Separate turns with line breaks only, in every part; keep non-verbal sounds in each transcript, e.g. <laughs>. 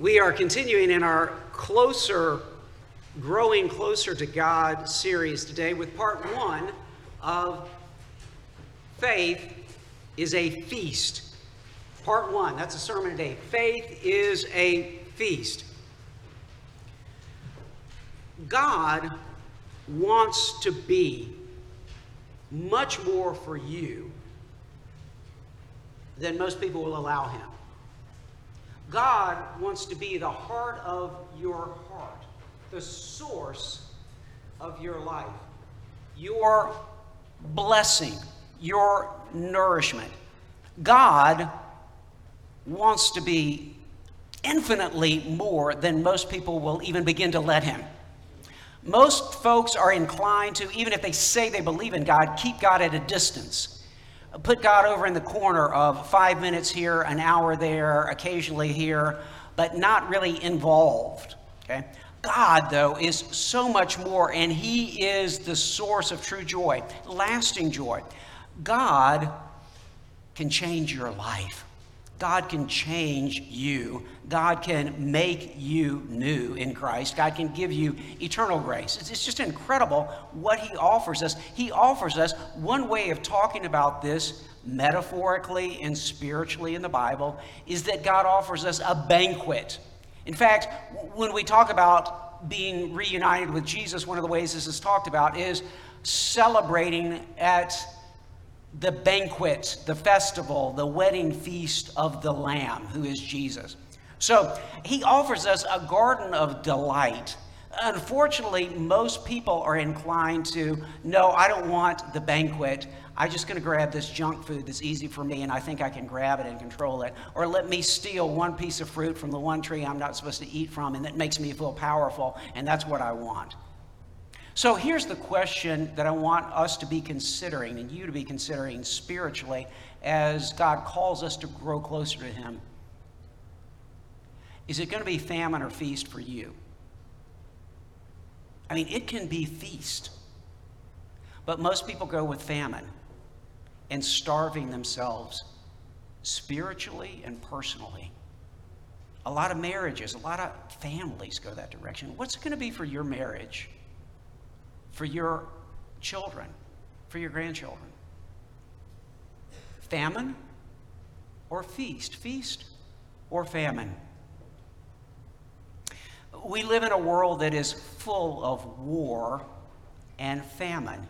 We are continuing in our closer, growing closer to God series today with part one of Faith is a Feast. Part one, that's a sermon today. Faith is a feast. God wants to be much more for you than most people will allow him. God wants to be the heart of your heart, the source of your life, your blessing, your nourishment. God wants to be infinitely more than most people will even begin to let him. Most folks are inclined to, even if they say they believe in God, keep God at a distance. Put God over in the corner of five minutes here, an hour there, occasionally here, but not really involved. Okay? God, though, is so much more, and He is the source of true joy, lasting joy. God can change your life. God can change you. God can make you new in Christ. God can give you eternal grace. It's, it's, just incredible what He offers us. He offers us one way of talking about this metaphorically and spiritually in the Bible is that God offers us a banquet. In fact, when we talk about being reunited with Jesus, one of the ways this is talked about is celebrating at the banquet, the festival, the wedding feast of the Lamb, who is Jesus. So he offers us a garden of delight. Unfortunately, most people are inclined to, no, I don't want the banquet. I'm just going to grab this junk food that's easy for me and I think I can grab it and control it. Or let me steal one piece of fruit from the one tree I'm not supposed to eat from and that makes me feel powerful, and that's what I want. So here's the question that I want us to be considering and you to be considering spiritually as God calls us to grow closer to Him. Is it going to be famine or feast for you? I mean, it can be feast, but most people go with famine and starving themselves spiritually and personally. A lot of marriages, a lot of families go that direction. What's it going to be for your marriage? For your children, for your grandchildren? Famine or feast? Feast or famine? We live in a world that is full of war and famine.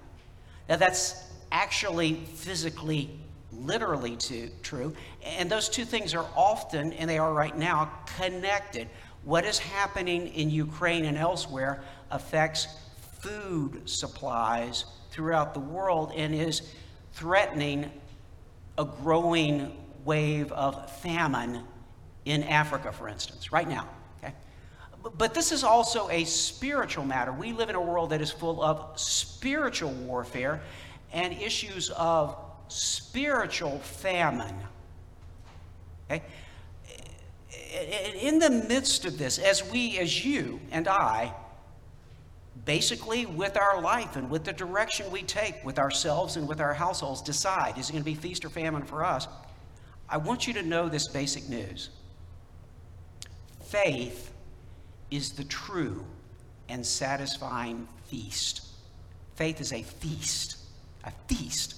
Now, that's actually physically, literally too, true. And those two things are often, and they are right now, connected. What is happening in Ukraine and elsewhere affects food supplies throughout the world and is threatening a growing wave of famine in Africa, for instance, right now. Okay? But this is also a spiritual matter. We live in a world that is full of spiritual warfare and issues of spiritual famine. Okay? In the midst of this, as we, as you and I, basically with our life and with the direction we take with ourselves and with our households decide is it going to be feast or famine for us? I want you to know this basic news. Faith is the true and satisfying feast. Faith is a feast a feast.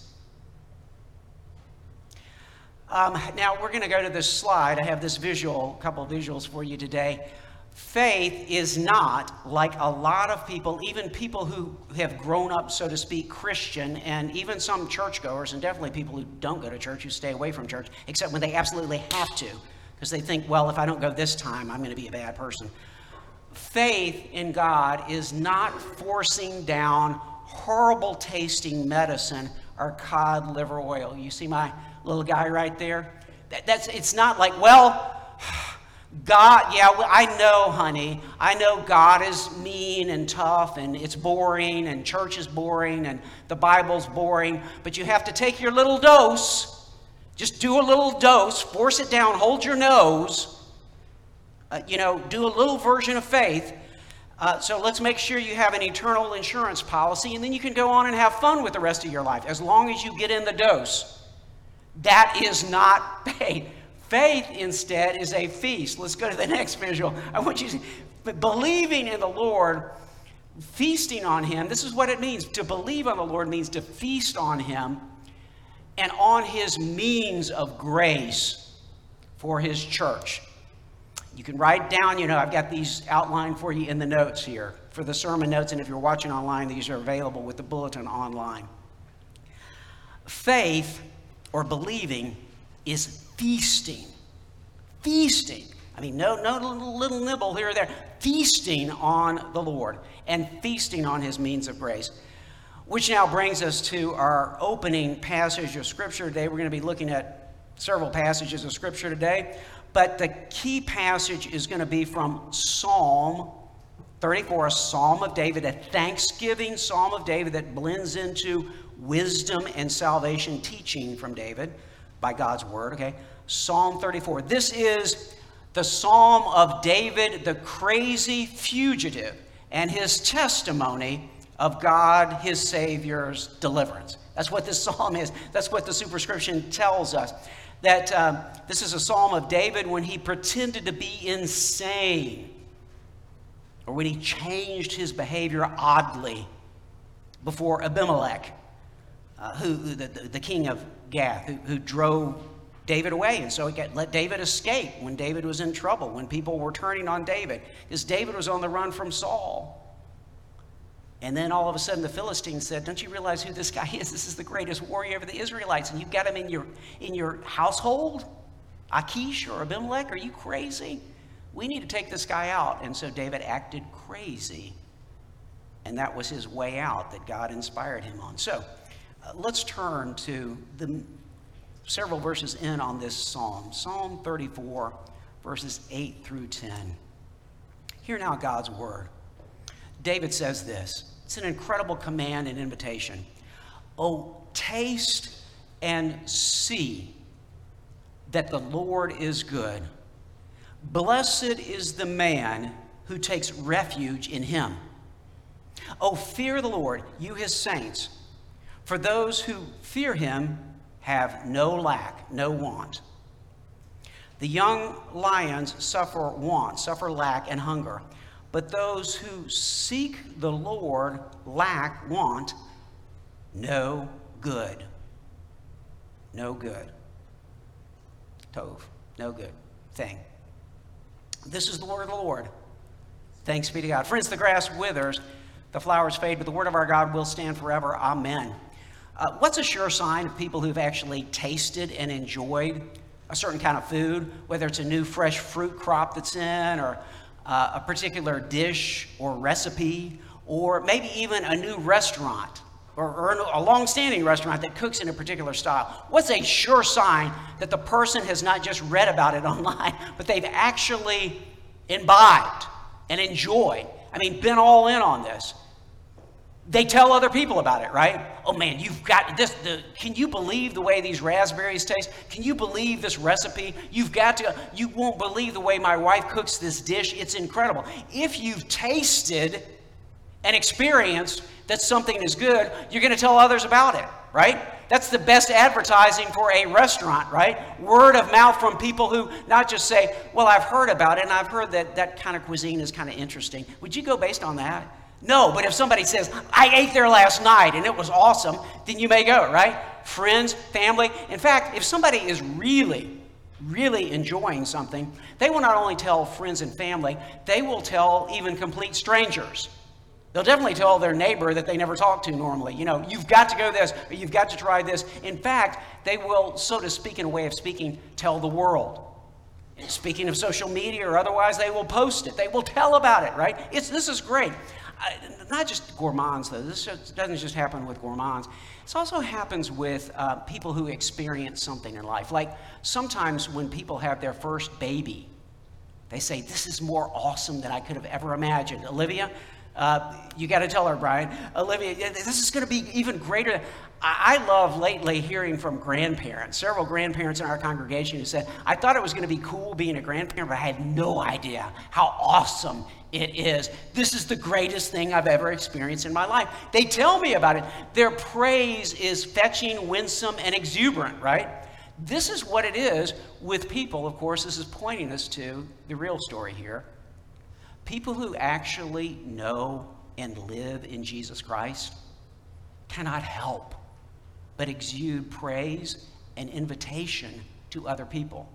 Um, now we're going to go to this slide. I have this visual a couple visuals for you today Faith is not like a lot of people, even people who have grown up, so to speak, Christian, and even some churchgoers, and definitely people who don't go to church, who stay away from church, except when they absolutely have to, because they think, well, if I don't go this time, I'm going to be a bad person. Faith in God is not forcing down horrible tasting medicine or cod liver oil. You see my little guy right there? That, that's, it's not like, well, God, yeah, I know, honey. I know God is mean and tough and it's boring and church is boring and the Bible's boring, but you have to take your little dose. Just do a little dose, force it down, hold your nose. Uh, you know, do a little version of faith. Uh, so let's make sure you have an eternal insurance policy and then you can go on and have fun with the rest of your life as long as you get in the dose. That is not <laughs> faith. Faith instead is a feast. Let's go to the <laughs> next visual. I want you to but believing in the Lord, feasting on Him, this is what it means. To believe on the Lord means to feast on Him and on His means of grace for His church. You can write down, you know, I've got these outlined for you in the notes here for the sermon notes, and if you're watching online, these are available with the bulletin online. Faith or believing is feasting. Feasting. I mean, no, no little, little nibble here or there. Feasting on the Lord and feasting on his means of grace. Which now brings us to our opening passage of Scripture today. We're going to be looking at several passages of Scripture today, but the key passage is going to be from Psalm 34, a Psalm of David, a thanksgiving Psalm of David that blends into wisdom and salvation teaching from David by God's word, okay? Psalm 34. This is the Psalm of David, the crazy fugitive, and his testimony of God, his Savior's deliverance. That's what this <laughs> psalm is. That's what the superscription tells us. That um, this is a psalm of David when he pretended to be insane or when he changed his behavior oddly before Abimelech, uh, who, the, the, king of Gath, who, who drove David away. And so he let David escape when David was in trouble, when people were turning on David, because David was on the run from Saul. And then all of a sudden the Philistines said, Don't you realize who this guy is? This is the greatest warrior of the Israelites, and you've got him in your, in your household? Achish or Abimelech? Are you crazy? We need to take this guy out. And so David acted crazy. And that was his way out that God inspired him on. So let's turn to the several verses in on this psalm Psalm 34, verses 8 through 10. Hear now God's word. David says this it's an incredible command and invitation. Oh, taste and see that the Lord is good. Blessed is the man who takes refuge in him. Oh, fear the Lord, you his saints, for those who fear him have no lack, no want. The young lions suffer want, suffer lack and hunger, but those who seek the Lord lack, want, no good. No good. Tov, no good thing. This is the word of the Lord. Thanks be to God. Friends, the grass withers, the flowers fade, but the word of our God will stand forever. Amen. Uh, what's a sure sign of people who've actually tasted and enjoyed a certain kind of food, whether it's a new fresh fruit crop that's in, or uh, a particular dish or recipe, or maybe even a new restaurant or, or a long standing restaurant that cooks in a particular style? What's a sure sign that the person has not just read about it <laughs> online, but they've actually imbibed and enjoyed? I mean, been all in on this. They tell other people about it, right? Oh man, you've got this. The, can you believe the way these raspberries taste? Can you believe this recipe? You've got to, you won't believe the way my wife cooks this dish. It's incredible. If you've tasted and experienced that something is good, you're going to tell others about it, right? That's the best advertising for a restaurant, right? Word of mouth from people who not just say, Well, I've heard about it and I've heard that that kind of cuisine is kind of interesting. Would you go based on that? No, but if somebody says, I ate there last night and it was awesome, then you may go, right? Friends, family. In fact, if somebody is really, really enjoying something, they will not only tell friends and family, they will tell even complete strangers. They'll definitely tell their neighbor that they never talk to normally, you know, you've got to go this or you've got to try this. In fact, they will, so to speak, in a way of speaking, tell the world. Speaking of social media or otherwise, they will post it. They will tell about it, right? It's, this is great. Not just gourmands, though. This doesn't just happen with gourmands. This also happens with uh, people who experience something in life. Like sometimes when people have their first baby, they say, This is more awesome than I could have ever imagined. Olivia, uh, you got to tell her, Brian. Olivia, this is going to be even greater. I, I love lately hearing from grandparents, several grandparents in our congregation who said, I thought it was going to be cool being a grandparent, but I had no idea how awesome it is. This is the greatest thing I've ever experienced in my life. They tell me about it. Their praise is fetching, winsome, and exuberant, right? This is what it is with people, of course, this is pointing us to the real story here. People who actually know and live in Jesus Christ cannot help but exude praise and invitation to other people.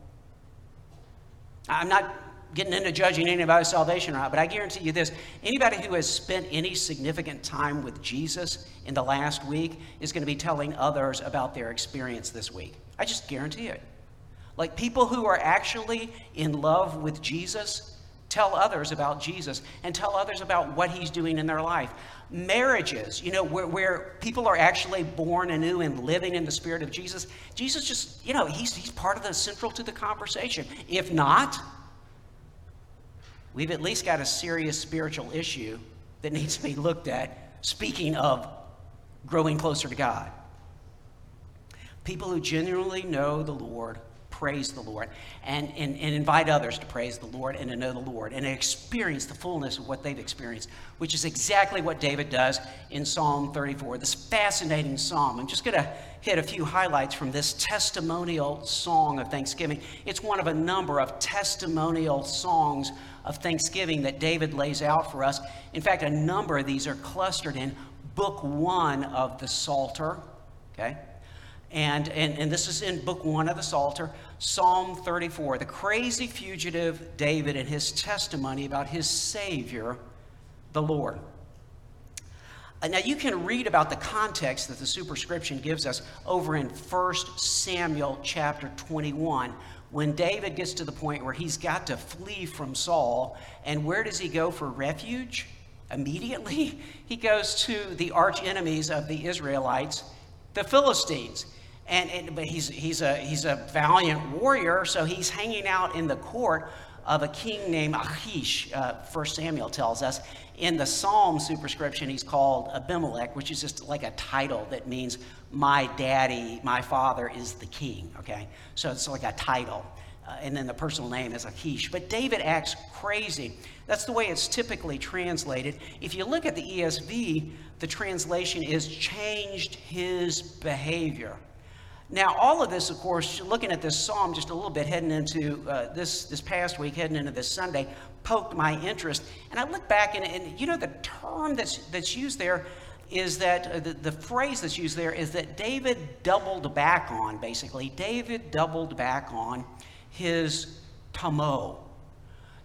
I'm not getting into judging anybody's salvation or not, but I guarantee you this anybody who has spent any significant time with Jesus in the last week is going to be telling others about their experience this week. I just guarantee it. Like people who are actually in love with Jesus tell others about Jesus and tell others about what he's doing in their life. Marriages, you know, where, where people are actually born anew and living in the spirit of Jesus, Jesus just, you know, he's, he's part of the central to the conversation. If not, we've at least got a serious spiritual issue that needs to be looked at, speaking of growing closer to God. People who genuinely know the Lord praise the Lord and, and, and invite others to praise the Lord and to know the Lord and experience the fullness of what they've experienced, which is exactly what David does in Psalm 34, this fascinating psalm. I'm just going to hit a few highlights from this testimonial song of thanksgiving. It's one of a number of testimonial songs of thanksgiving that David lays out for us. In fact, a number of these are clustered in book one of the Psalter. Okay? And, and, and this is in book one of the Psalter, Psalm 34, the crazy fugitive David and his testimony about his Savior, the Lord. Uh, now, you can read about the context that the superscription gives us over in 1 Samuel chapter 21, when David gets to the point where he's got to flee from Saul. And where does he go for refuge? Immediately, <laughs> he goes to the arch enemies of the Israelites, the Philistines. And, and, but he's, he's, a, he's a valiant warrior, so he's hanging out in the court of a king named Achish, uh, First Samuel tells us. In the Psalm superscription, he's called Abimelech, which is just like a title that means my daddy, my father is the king, okay? So it's like a title. Uh, and then the personal name is Achish. But David acts crazy. That's the way it's typically translated. If you look at the ESV, the translation is changed his behavior. Now, all of this, of course, looking at this psalm just a little bit, heading into uh, this, this past week, heading into this Sunday, poked my interest. And I look back, and, and you know, the term that's, that's used there is that uh, the, the phrase that's used there is that David doubled back on, basically. David doubled back on his tamo.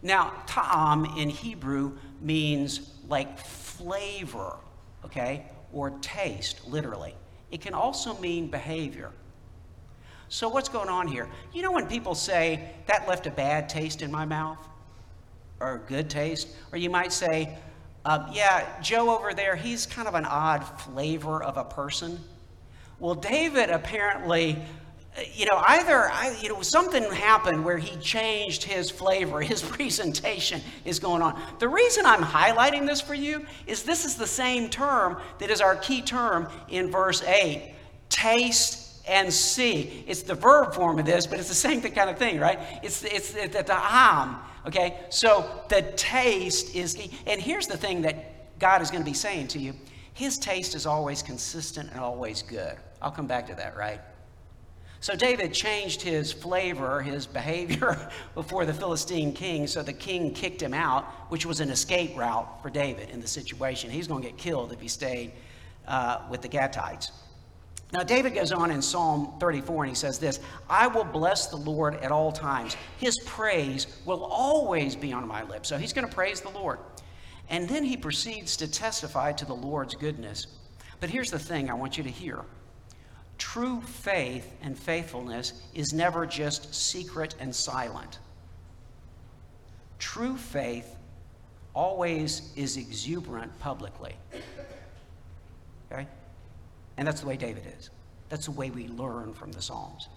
Now, ta'am in Hebrew means like flavor, okay, or taste, literally. It can also mean behavior. So, what's going on here? You know, when people say, that left a bad taste in my mouth, or a good taste, or you might say, um, yeah, Joe over there, he's kind of an odd flavor of a person. Well, David apparently, you know, either, you know, something happened where he changed his flavor, his <laughs> presentation is going on. The reason I'm highlighting this for you is this is the same term that is our key term in verse 8 taste and see. It's the verb form of this, but it's the same kind of thing, right? It's, it's the, the, am, okay? So the taste is. And here's the thing that God is going to be saying to you His taste is always consistent and always good. I'll come back to that, right? So David changed his flavor, his behavior <laughs> before the Philistine king. So the king kicked him out, which was an escape route for David in the situation. He's going to get killed if he stayed uh, with the Gatites. Now, David goes on in Psalm 34 and he says this I will bless the Lord at all times. His praise will always be on my lips. So he's going to praise the Lord. And then he proceeds to testify to the Lord's goodness. But here's the thing I want you to hear true faith and faithfulness is never just secret and silent. True faith always is exuberant publicly. Okay? And that's the way David is. That's the way we learn from the Psalms.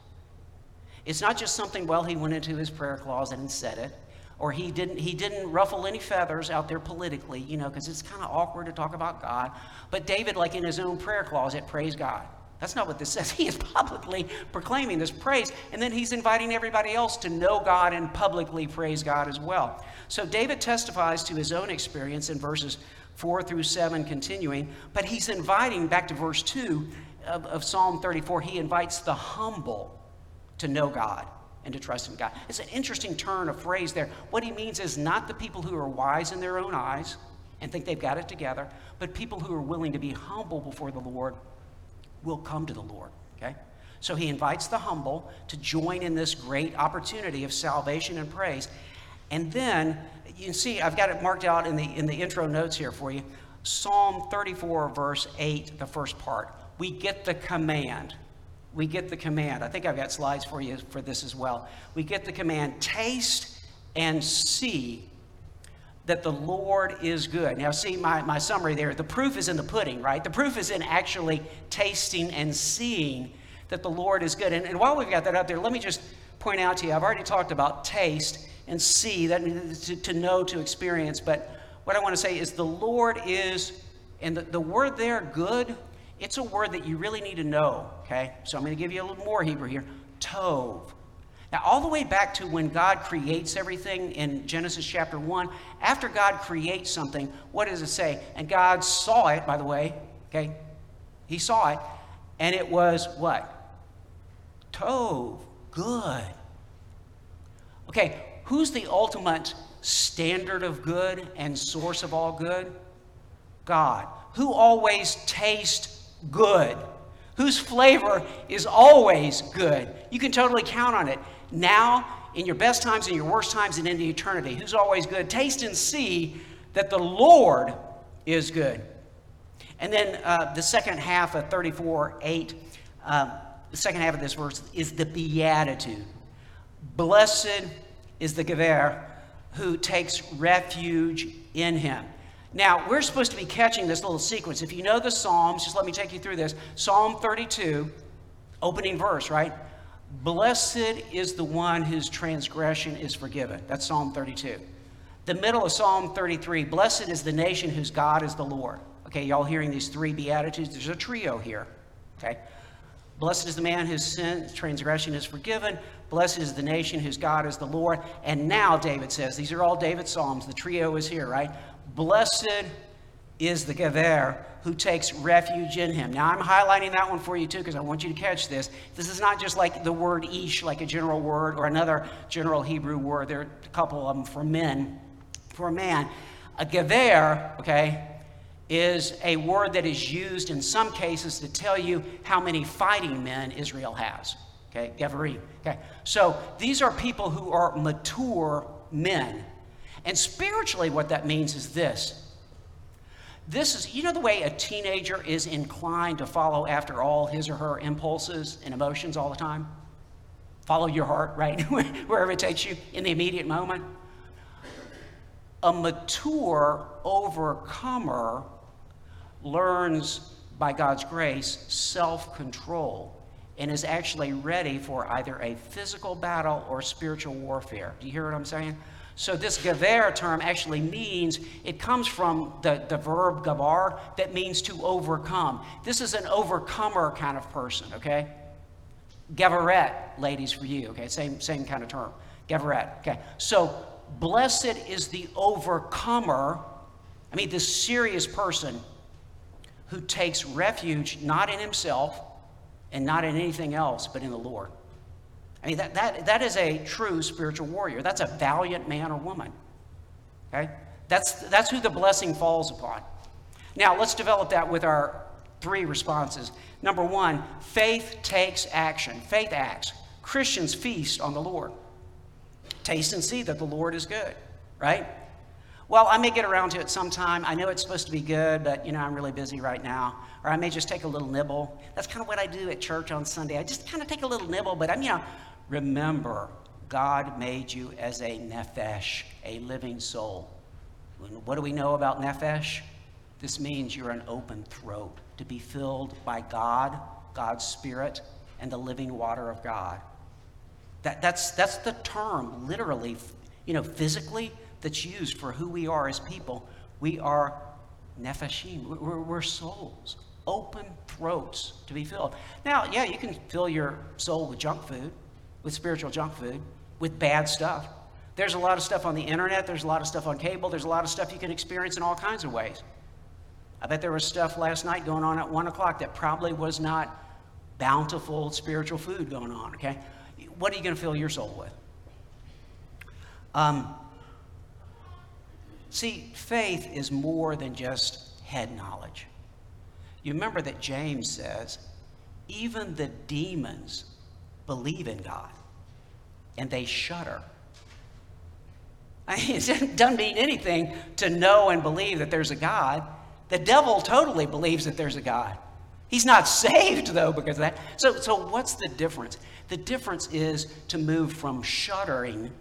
It's not just something, well, he went into his prayer closet and said it, or he didn't, he didn't ruffle any feathers out there politically, you know, because it's kind of awkward to talk about God. But David, like in his own prayer closet, praised God. That's not what this <laughs> says. He is publicly proclaiming this praise, and then he's inviting everybody else to know God and publicly praise God as well. So David testifies to his own experience in verses 4 through 7 continuing. But he's inviting, back to verse 2 of, of Psalm 34, he invites the humble to know God and to trust in God. It's an interesting turn of phrase there. What he means is not the people who are wise in their own eyes and think they've got it together, but people who are willing to be humble before the Lord will come to the Lord. Okay? So he invites the humble to join in this great opportunity of salvation and praise. And then you see I've got it marked out in the in the intro notes here for you. Psalm 34 verse 8, the first part. We get the command we get the command. I think I've got slides for you for this as well. We get the command taste and see that the Lord is good. Now, see my, my summary there. The proof is in the pudding, right? The proof is in actually tasting and seeing that the Lord is good. And, and while we've got that up there, let me just point out to you I've already talked about taste and see, that to, to know, to experience. But what I want to say is the Lord is, and the, the word there, good, it's a word that you really need to know, okay? So I'm going to give you a little more Hebrew here. Tov. Now, all the way back to when God creates everything in Genesis chapter 1, after God creates something, what does it say? And God saw it, by the way, okay? He saw it, and it was what? Tov, good. Okay, who's the ultimate standard of good and source of all good? God. Who always tastes good, whose flavor is always good. You can totally count on it. Now, in your best times and your worst times and into eternity, who's always good. Taste and see that the Lord is good. And then uh, the second half of 34 8, uh, the second half of this verse is the beatitude. Blessed is the Gever who takes refuge in him. Now, we're supposed to be catching this little sequence. If you know the Psalms, just let me take you through this. Psalm 32, opening verse, right? Blessed is the one whose transgression is forgiven. That's Psalm 32. The middle of Psalm 33, blessed is the nation whose God is the Lord. Okay, y'all hearing these three beatitudes? There's a trio here. Okay. Blessed is the man whose sin, transgression is forgiven. Blessed is the nation whose God is the Lord. And now, David says, these are all David's Psalms. The trio is here, right? Blessed is the Gever who takes refuge in him. Now, I'm highlighting that one for you too because I want you to catch this. This is not just like the word ish, like a general word, or another general Hebrew word. There are a couple of them for men. For a man, a Gever, okay, is a word that is used in some cases to tell you how many fighting men Israel has. Okay, Geverim. Okay, so these are people who are mature men. And spiritually, what that means is this. This is, you know, the way a teenager is inclined to follow after all his or her impulses and emotions all the time? Follow your heart, right? <laughs> Wherever it takes you in the immediate moment. A mature overcomer learns by God's grace self control and is actually ready for either a physical battle or spiritual warfare. Do you hear what I'm saying? So this gaver term actually means, it comes from the, the verb gavar that means to overcome. This is an overcomer kind of person, okay? Gavaret, ladies, for you, okay? Same, same kind of term. Gavaret, okay? So blessed is the overcomer, I mean, this serious person who takes refuge not in himself and not in anything else, but in the Lord. I mean, that, that, that is a true spiritual warrior. That's a valiant man or woman. Okay? That's, that's who the blessing falls upon. Now, let's develop that with our three responses. Number one, faith takes action. Faith acts. Christians feast on the Lord. Taste and see that the Lord is good, right? Well, I may get around to it sometime. I know it's supposed to be good, but you know, I'm really busy right now. Or I may just take a little nibble. That's kind of what I do at church on Sunday. I just kind of take a little nibble, but I'm, you know, Remember, God made you as a nephesh, a living soul. What do we know about nephesh? This means you're an open throat to be filled by God, God's Spirit, and the living water of God. That, that's, that's the term, literally, you know, physically, that's used for who we are as people. We are nefeshim, we're, we're souls, open throats to be filled. Now, yeah, you can fill your soul with junk food with spiritual junk food, with bad stuff. There's a lot of stuff on the internet, there's a lot of stuff on cable, there's a lot of stuff you can experience in all kinds of ways. I bet there was stuff last night going on at 1 o'clock that probably was not bountiful spiritual food going on, okay? What are you going to fill your soul with? Um, see, faith is more than just head knowledge. You remember that James says, even the demons believe in God and they shudder. I mean, it doesn't mean anything to know and believe that there's a God. The devil totally believes that there's a God. He's not <laughs> saved, though, because of that. So, so what's the difference? The difference is to move from shuddering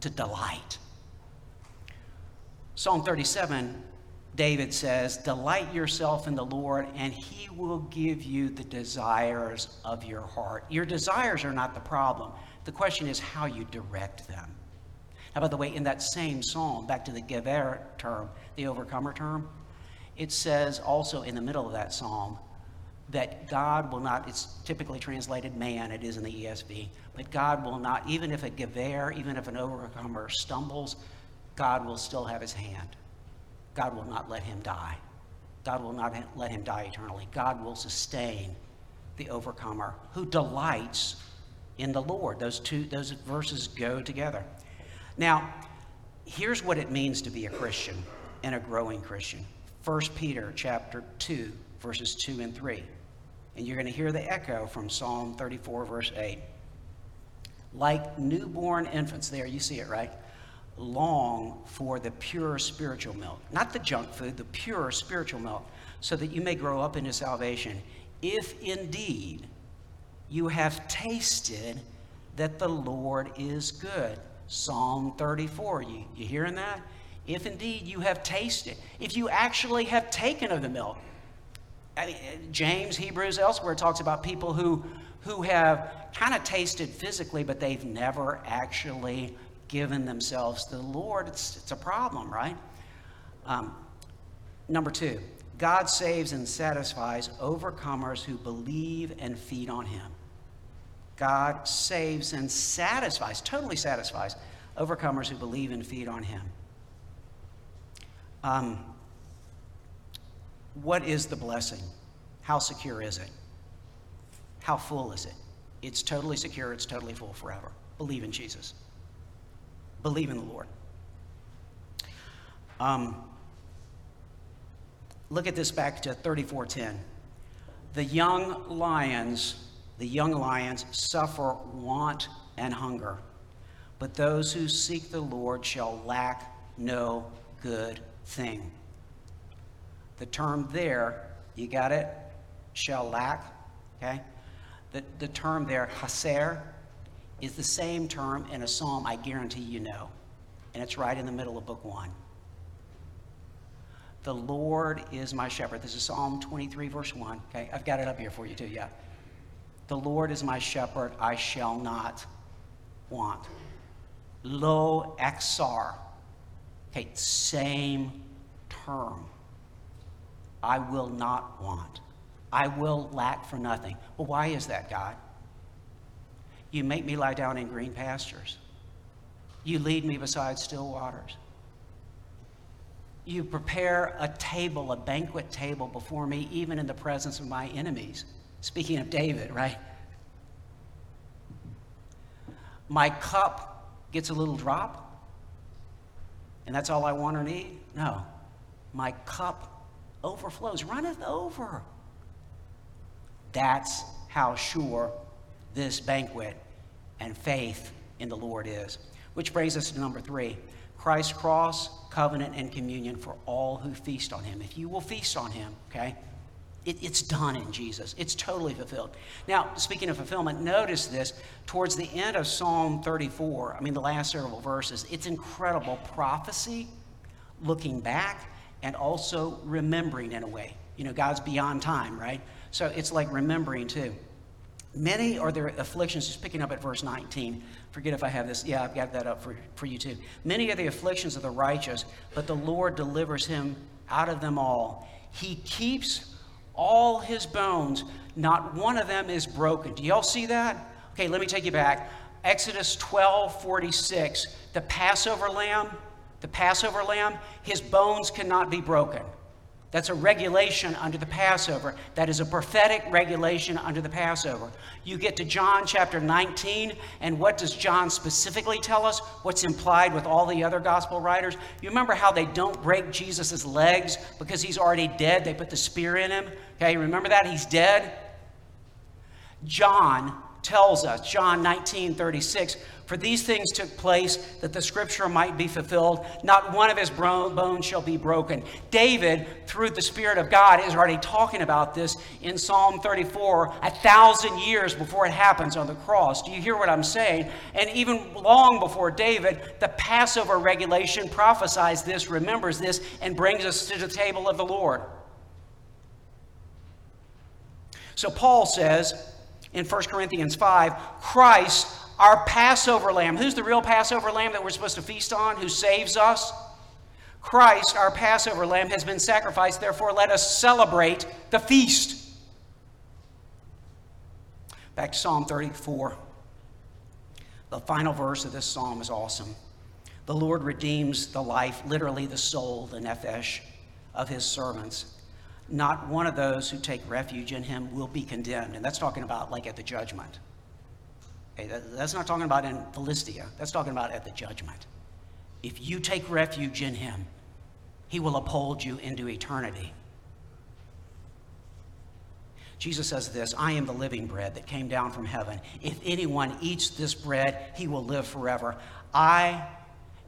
to delight. Psalm 37, David says, Delight yourself in the Lord, and he will give you the desires of your heart. Your desires are not the problem. The question is how you direct them. Now, by the way, in that same psalm, back to the Gever term, the overcomer term, it says also in the middle of that psalm that God will not, it's typically translated man, it is in the ESV, but God will not, even if a Gever, even if an overcomer stumbles, God will still have his hand. God will not let him die. God will not let him die eternally. God will sustain the overcomer who delights in the Lord. Those two those verses go together. Now, here's what it means to be a Christian and a growing Christian. 1 Peter chapter 2 verses 2 and 3. And you're going to hear the echo from Psalm 34 verse 8. Like newborn infants, there you see it, right? Long for the pure spiritual milk, not the junk food, the pure spiritual milk, so that you may grow up into salvation, if indeed you have tasted that the Lord is good. Psalm 34. You, you hearing that? If indeed you have tasted, if you actually have taken of the milk. I mean, James, Hebrews, elsewhere talks about people who, who have kind of tasted physically, but they've never actually given themselves to the Lord. It's, it's a problem, right? Um, number two, God saves and satisfies overcomers who believe and feed on Him. God saves and satisfies, totally satisfies, overcomers who believe and feed on Him. Um, what is the blessing? How secure is it? How full is it? It's totally secure, it's totally full forever. Believe in Jesus, believe in the Lord. Um, look at this back to 3410. The young lions the young lions suffer want and hunger, but those who seek the Lord shall lack no good thing. The term there, you got it? Shall lack, okay? The, the term there, chaser, is the same term in a psalm I guarantee you know, and it's right in the middle of book one. The Lord is my shepherd. This is Psalm 23, verse 1. Okay, I've got it up here for you too, yeah. The Lord is my shepherd, I shall not want. Lo exar. Okay, same term. I will not want. I will lack for nothing. Well, why is that, God? You make me lie down in green pastures. You lead me beside still waters. You prepare a table, a banquet table before me, even in the presence of my enemies. Speaking of David, right? My cup gets a little drop, and that's all I want or need? No. My cup overflows, runneth over. That's how sure this banquet and faith in the Lord is. Which brings us to number three Christ's cross, covenant, and communion for all who feast on him. If you will feast on him, okay? It, it's done in Jesus. It's totally fulfilled. Now, speaking of fulfillment, notice this towards the end of Psalm 34, I mean, the last several verses, it's incredible prophecy, looking back, and also remembering in a way. You know, God's beyond time, right? So it's like remembering too. Many are their afflictions, just picking up at verse 19. Forget if I have this. Yeah, I've got that up for, for you too. Many are the afflictions of the righteous, but the Lord delivers him out of them all. He keeps all his bones, not one of them is broken. Do y'all see that? Okay, let me take you back. Exodus 12 46, the Passover lamb, the Passover lamb, his bones cannot be broken. That's a regulation under the Passover. That is a prophetic regulation under the Passover. You get to John chapter 19, and what does John specifically tell us? What's implied with all the other gospel writers? You remember how they don't break Jesus' legs because he's already dead? They put the spear in him. Okay, remember that? He's dead. John tells us, John 19 36, for these things took place that the scripture might be fulfilled. Not one of his bones shall be broken. David, through the Spirit of God, is already talking about this in Psalm 34, a thousand years before it happens on the cross. Do you hear what I'm saying? And even long before David, the Passover regulation prophesies this, remembers this, and brings us to the table of the Lord. So Paul says, in 1 Corinthians 5, Christ, our Passover lamb. Who's the real Passover lamb that we're supposed to feast on? Who saves us? Christ, our Passover lamb, has been sacrificed. Therefore, let us celebrate the feast. Back to Psalm 34. The final verse of this psalm is awesome. The Lord redeems the life, literally the soul, the nephesh, of his servants not one of those who take refuge in him will be condemned. And that's talking about like at the judgment. Okay, that, that's not talking about in Philistia, that's talking about at the judgment. If you take refuge in him, he will uphold you into eternity. Jesus says this I am the living bread that came down from heaven. If anyone eats this bread, he will live forever. I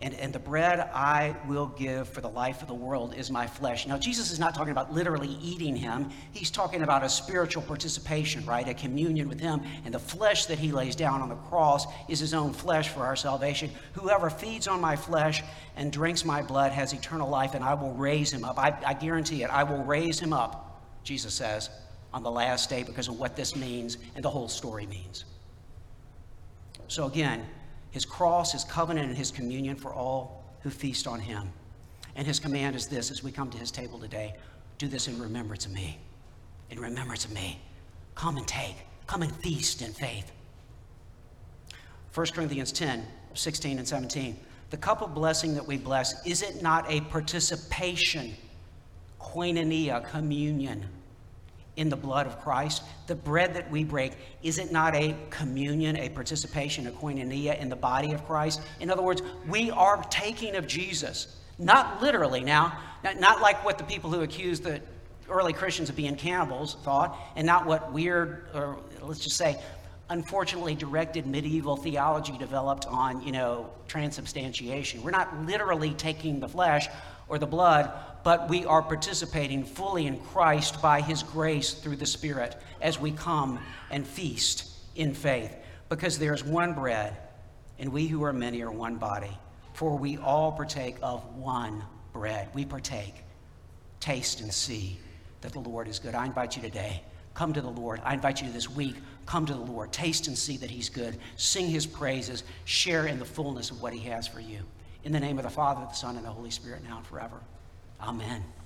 and, and the bread I will give for the life of the world is my flesh. Now, Jesus is not talking about literally eating him. He's talking about a spiritual participation, right? A communion with him. And the flesh that he lays down on the cross is his own flesh for our salvation. Whoever feeds on my flesh and drinks my blood has eternal life, and I will raise him up. I, I guarantee it. I will raise him up, Jesus says, on the last day because of what this means and the whole story means. So, again, his cross, his covenant, and his communion for all who feast on him. And his command is this as we come to his table today do this in remembrance of me. In remembrance of me. Come and take. Come and feast in faith. 1 Corinthians 10, 16 and 17. The cup of blessing that we bless, is it not a participation, koinonia, communion? In the blood of Christ. The bread that we break, is it not a communion, a participation, a koinonia in the body of Christ? In other words, we are taking of Jesus. Not literally now, not, not like what the people who accused the early Christians of being cannibals thought, and not what weird, or let's just say, unfortunately directed medieval theology developed on, you know, transubstantiation. We're not literally taking the flesh or the blood, but we are participating fully in Christ by His grace through the Spirit as we come and feast in faith. Because there's one bread, and we who are many are one body. For we all partake of one bread. We partake. Taste and see that the Lord is good. I invite you today, come to the Lord. I invite you this week, come to the Lord. Taste and see that He's good. Sing His praises. Share in the fullness of what He has for you. In the name of the Father, the Son, and the Holy Spirit, now and forever. Amen.